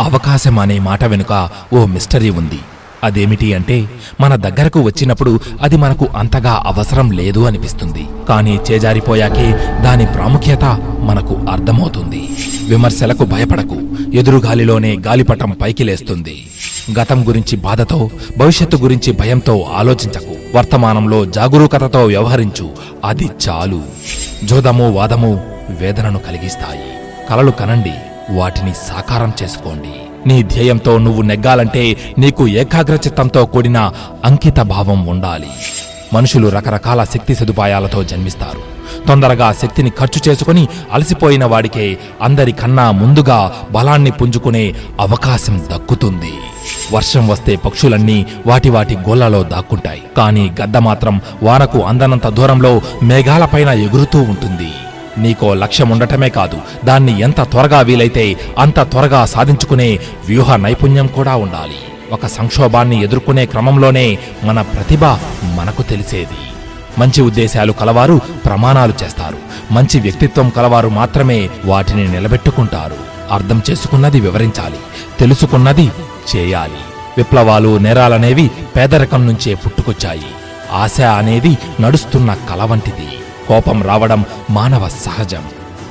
అవకాశం అనే మాట వెనుక ఓ మిస్టరీ ఉంది. అదేమిటి అంటే మన దగ్గరకు వచ్చినప్పుడు అది మనకు అంతగా అవసరం లేదు అనిపిస్తుంది. కానీ చేజారిపోయాకే దాని ప్రాముఖ్యత మనకు అర్థమవుతుంది. విమర్శలకు భయపడకు. ఎదురుగాలిలోనే గాలిపటం పైకి లేస్తుంది. గతం గురించి బాధతో భవిష్యత్తు గురించి భయంతో ఆలోచించకు. వర్తమానంలో జాగరూకతతో వ్యవహరించు. అది చాలు. జోదము వాదము వేదనను కలిగిస్తాయి. కలలు కనండి. వాటిని సాకారం చేసుకోండి. నీ ధ్యేయంతో నువ్వు నెగ్గాలంటే నీకు ఏకాగ్రచిత్తంతో కూడిన అంకిత భావం ఉండాలి. మనుషులు రకరకాల శక్తి సదుపాయాలతో జన్మిస్తారు. తొందరగా శక్తిని ఖర్చు చేసుకుని అలసిపోయిన వాడికే అందరికన్నా ముందుగా బలాన్ని పుంజుకునే అవకాశం దక్కుతుంది. వర్షం వస్తే పక్షులన్నీ వాటి వాటి గోళ్ళలో దాక్కుంటాయి. కానీ గద్ద మాత్రం వానకు అందనంత దూరంలో మేఘాలపైన ఎగురుతూ ఉంటుంది. నీకో లక్ష్యం ఉండటమే కాదు దాన్ని ఎంత త్వరగా వీలైతే అంత త్వరగా సాధించుకునే వ్యూహ నైపుణ్యం కూడా ఉండాలి. ఒక సంక్షోభాన్ని ఎదుర్కొనే క్రమంలోనే మన ప్రతిభ మనకు తెలిసేది. మంచి ఉద్దేశాలు కలవారు ప్రమాణాలు చేస్తారు. మంచి వ్యక్తిత్వం కలవారు మాత్రమే వాటిని నిలబెట్టుకుంటారు. అర్థం చేసుకున్నది వివరించాలి. తెలుసుకున్నది చేయాలి. విప్లవాలు నేరాలనేవి పేదరికం నుంచే పుట్టుకొచ్చాయి. ఆశ అనేది నడుస్తున్న కల వంటిది. కోపం రావడం మానవ సహజం.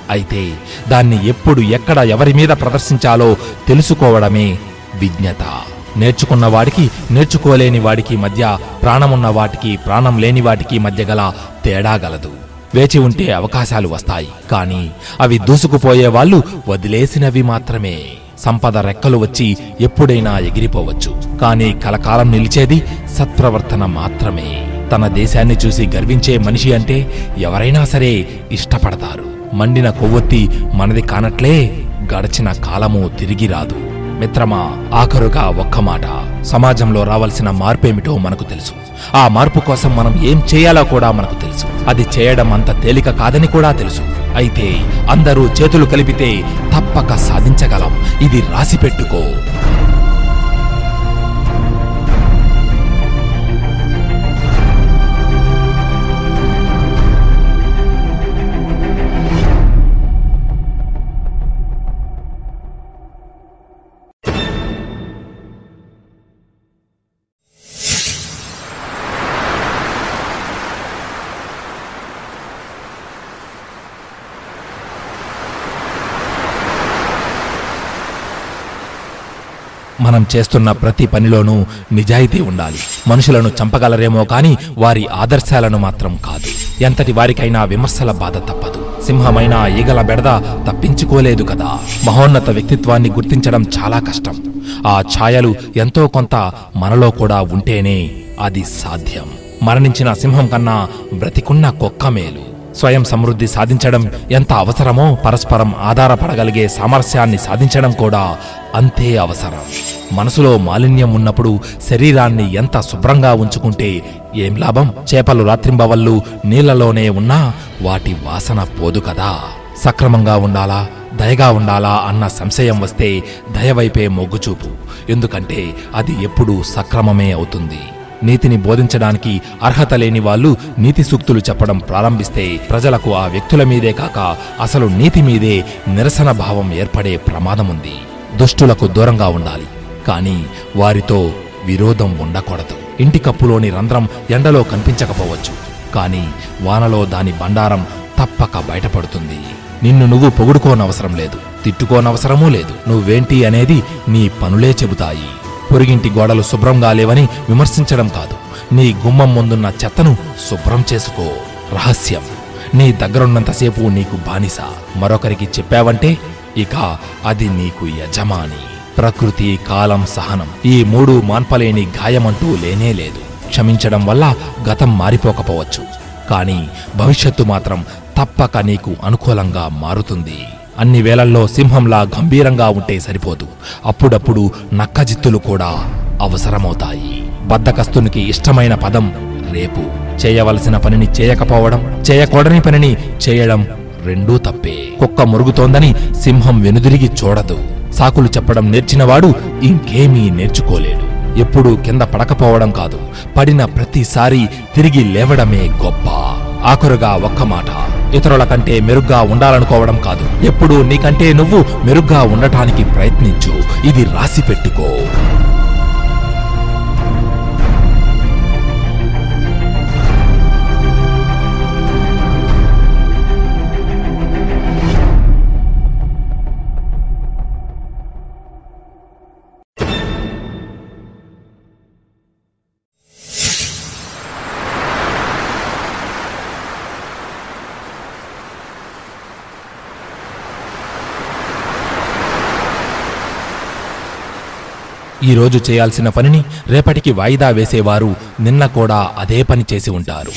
అయితే దాన్ని ఎప్పుడు ఎక్కడ ఎవరి మీద ప్రదర్శించాలో తెలుసుకోవడమే విజ్ఞత. నేర్చుకున్న వాడికి నేర్చుకోలేని వాడికి మధ్య ప్రాణమున్న వాటికి ప్రాణం లేని వాటికి మధ్య గల తేడా గలదు. వేచి ఉంటే అవకాశాలు వస్తాయి కానీ అవి దూసుకుపోయే వాళ్ళు వదిలేసినవి మాత్రమే. సంపద రెక్కలు వచ్చి ఎప్పుడైనా ఎగిరిపోవచ్చు కానీ కలకాలం నిలిచేది సత్ప్రవర్తన మాత్రమే. తన దేశాన్ని చూసి గర్వించే మనిషి అంటే ఎవరైనా సరే ఇష్టపడతారు. మండిన కొవ్వొత్తి మనది కానట్లే గడచిన కాలము తిరిగి రాదు. మిత్రమా ఆఖరుగా ఒక్క మాట. సమాజంలో రావాల్సిన మార్పేమిటో మనకు తెలుసు. ఆ మార్పు కోసం మనం ఏం చేయాలో కూడా మనకు తెలుసు. అది చేయడం అంత తేలిక కాదని కూడా తెలుసు. అయితే అందరూ చేతులు కలిపితే తప్పక సాధించగలం. ఇది రాసిపెట్టుకో మనం చేస్తున్న ప్రతి పనిలోనూ నిజాయితీ ఉండాలి. మనుషులను చంపగలరేమో కానీ వారి ఆదర్శాలను మాత్రం కాదు. ఎంతటి వారికైనా విమర్శల బాధ తప్పదు. సింహమైన ఈగల బెడద తప్పించుకోలేదు కదా. మహోన్నత వ్యక్తిత్వాన్ని గుర్తించడం చాలా కష్టం. ఆ ఛాయలు ఎంతో కొంత మనలో కూడా ఉంటేనే అది సాధ్యం. మరణించిన సింహం కన్నా బ్రతికున్న కుక్క మేలు. స్వయం సమృద్ధి సాధించడం ఎంత అవసరమో పరస్పరం ఆధారపడగలిగే సామరస్యాన్ని సాధించడం కూడా అంతే అవసరం. మనసులో మాలిన్యం ఉన్నప్పుడు శరీరాన్ని ఎంత శుభ్రంగా ఉంచుకుంటే ఏం లాభం? చేపలు రాత్రింబవళ్ళు నీళ్ళలోనే ఉన్నా వాటి వాసన పోదు కదా. సక్రమంగా ఉండాలా? దయగా ఉండాలా అన్న సంశయం వస్తే దయవైపే మొగ్గుచూపు. ఎందుకంటే అది ఎప్పుడూ సక్రమమే అవుతుంది. నీతిని బోధించడానికి అర్హత లేని వాళ్ళు నీతి సూక్తులు చెప్పడం ప్రారంభిస్తే ప్రజలకు ఆ వ్యక్తుల మీదే కాక అసలు నీతి మీదే నిరసన భావం ఏర్పడే ప్రమాదముంది. దుష్టులకు దూరంగా ఉండాలి. కానీ వారితో విరోధం ఉండకూడదు. ఇంటి కప్పులోని రంధ్రం ఎండలో కనిపించకపోవచ్చు. కానీ వానలో దాని బండారం తప్పక బయటపడుతుంది. నిన్ను నువ్వు పొగుడుకోనవసరం లేదు. తిట్టుకోనవసరమూ లేదు. నువ్వేంటి అనేది నీ పనులే చెబుతాయి. పొరిగింటి గోడలు శుభ్రంగా లేవని విమర్శించడం కాదు. నీ గుమ్మం ముందున్న చెత్తను శుభ్రం చేసుకో. రహస్యం. నీ దగ్గరున్నంతసేపు నీకు బానిస. మరొకరికి చెప్పావంటే ఇక అది నీకు యజమాని. ప్రకృతి కాలం సహనం ఈ మూడు మాన్పలేని గాయమంటూ లేనే లేదు. క్షమించడం వల్ల గతం మారిపోకపోవచ్చు. కానీ భవిష్యత్తు మాత్రం తప్పక నీకు అనుకూలంగా మారుతుంది. అన్ని వేళల్లో సింహంలా గంభీరంగా ఉంటే సరిపోదు. అప్పుడప్పుడు నక్కజిత్తులు కూడా అవసరమవుతాయి. బద్దకస్తునికి ఇష్టమైన పదం రేపు. చేయవలసిన పనిని చేయకపోవడం చేయకూడని పనిని చేయడం రెండూ తప్పే. కుక్క మురుగుతోందని సింహం వెనుదిరిగి చూడదు. సాకులు చెప్పడం నేర్చినవాడు ఇంకేమీ నేర్చుకోలేడు. ఎప్పుడూ కింద పడకపోవడం కాదు. పడిన ప్రతిసారి తిరిగి లేవడమే గొప్ప. ఆఖరుగా ఒక్క మాట. ఇతరుల కంటే మెరుగ్గా ఉండాలనుకోవడం కాదు. ఎప్పుడూ నీకంటే నువ్వు మెరుగ్గా ఉండటానికి ప్రయత్నించు. ఇది రాసి పెట్టుకో. ఈ రోజు చేయాల్సిన పనిని రేపటికి వాయిదా వేసేవారు నిన్న కూడా అదే పని చేసి ఉంటారు.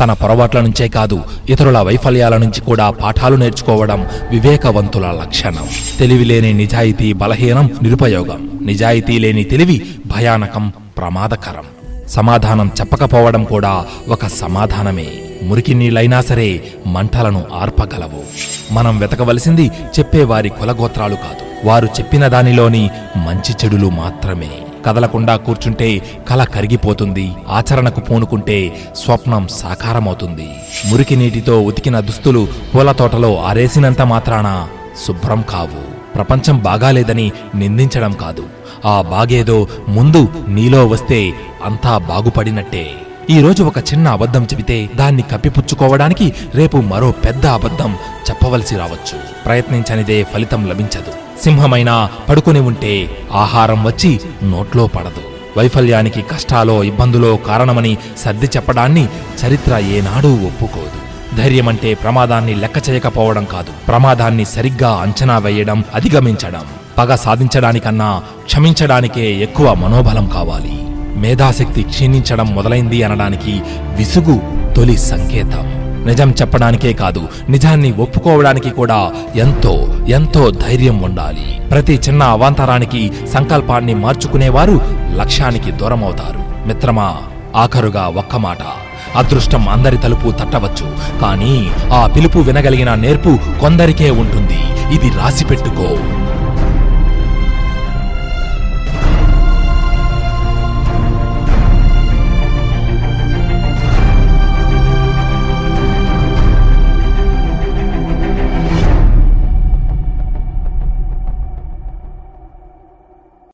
తన పొరపాట్ల నుంచే కాదు ఇతరుల వైఫల్యాల నుంచి కూడా పాఠాలు నేర్చుకోవడం వివేకవంతుల లక్షణం. తెలివి లేని నిజాయితీ బలహీనం నిరుపయోగం. నిజాయితీ లేని తెలివి భయానకం ప్రమాదకరం. సమాధానం చెప్పకపోవడం కూడా ఒక సమాధానమే. మురికి నీళ్ళైనా సరే మంటలను ఆర్పగలవు. మనం వెతకవలసింది చెప్పేవారి కులగోత్రాలు కాదు. వారు చెప్పిన దానిలోని మంచి చెడులు మాత్రమే. కదలకుండా కూర్చుంటే కల కరిగిపోతుంది. ఆచరణకు పూనుకుంటే స్వప్నం సాకారమవుతుంది. మురికి నీటితో ఉతికిన దుస్తులు పూల తోటలో ఆరేసినంత మాత్రాన శుభ్రం కావు. ప్రపంచం బాగాలేదని నిందించడం కాదు. ఆ బాగేదో ముందు నీలో వస్తే అంతా బాగుపడినట్టే. ఈరోజు ఒక చిన్న అబద్ధం చెబితే దాన్ని కప్పిపుచ్చుకోవడానికి రేపు మరో పెద్ద అబద్ధం చెప్పవలసి రావచ్చు. ప్రయత్నించనిదే ఫలితం లభించదు. సింహమైనా పడుకుని ఉంటే ఆహారం వచ్చి నోట్లో పడదు. వైఫల్యానికి కష్టాలో ఇబ్బందులో కారణమని సర్ది చెప్పడాన్ని చరిత్ర ఏనాడూ ఒప్పుకోదు. ధైర్యమంటే ప్రమాదాన్ని లెక్క చేయకపోవడం కాదు. ప్రమాదాన్ని సరిగ్గా అంచనా వేయడం అధిగమించడం. పగ సాధించడానికన్నా క్షమించడానికే ఎక్కువ మనోబలం కావాలి. మేధాశక్తి క్షీణించడం మొదలైంది అనడానికి విసుగు తొలి సంకేతం. నిజం చెప్పడానికే కాదు నిజాన్ని ఒప్పుకోవడానికి కూడా ఎంతో ఎంతో ధైర్యం ఉండాలి. ప్రతి చిన్న అవాంతరానికి సంకల్పాన్ని మార్చుకునేవారు లక్ష్యానికి దూరమవుతారు. మిత్రమా ఆఖరుగా ఒక్క మాట. అదృష్టం అందరి తలుపు తట్టవచ్చు. కానీ ఆ పిలుపు వినగలిగిన నేర్పు కొందరికే ఉంటుంది. ఇది రాసిపెట్టుకో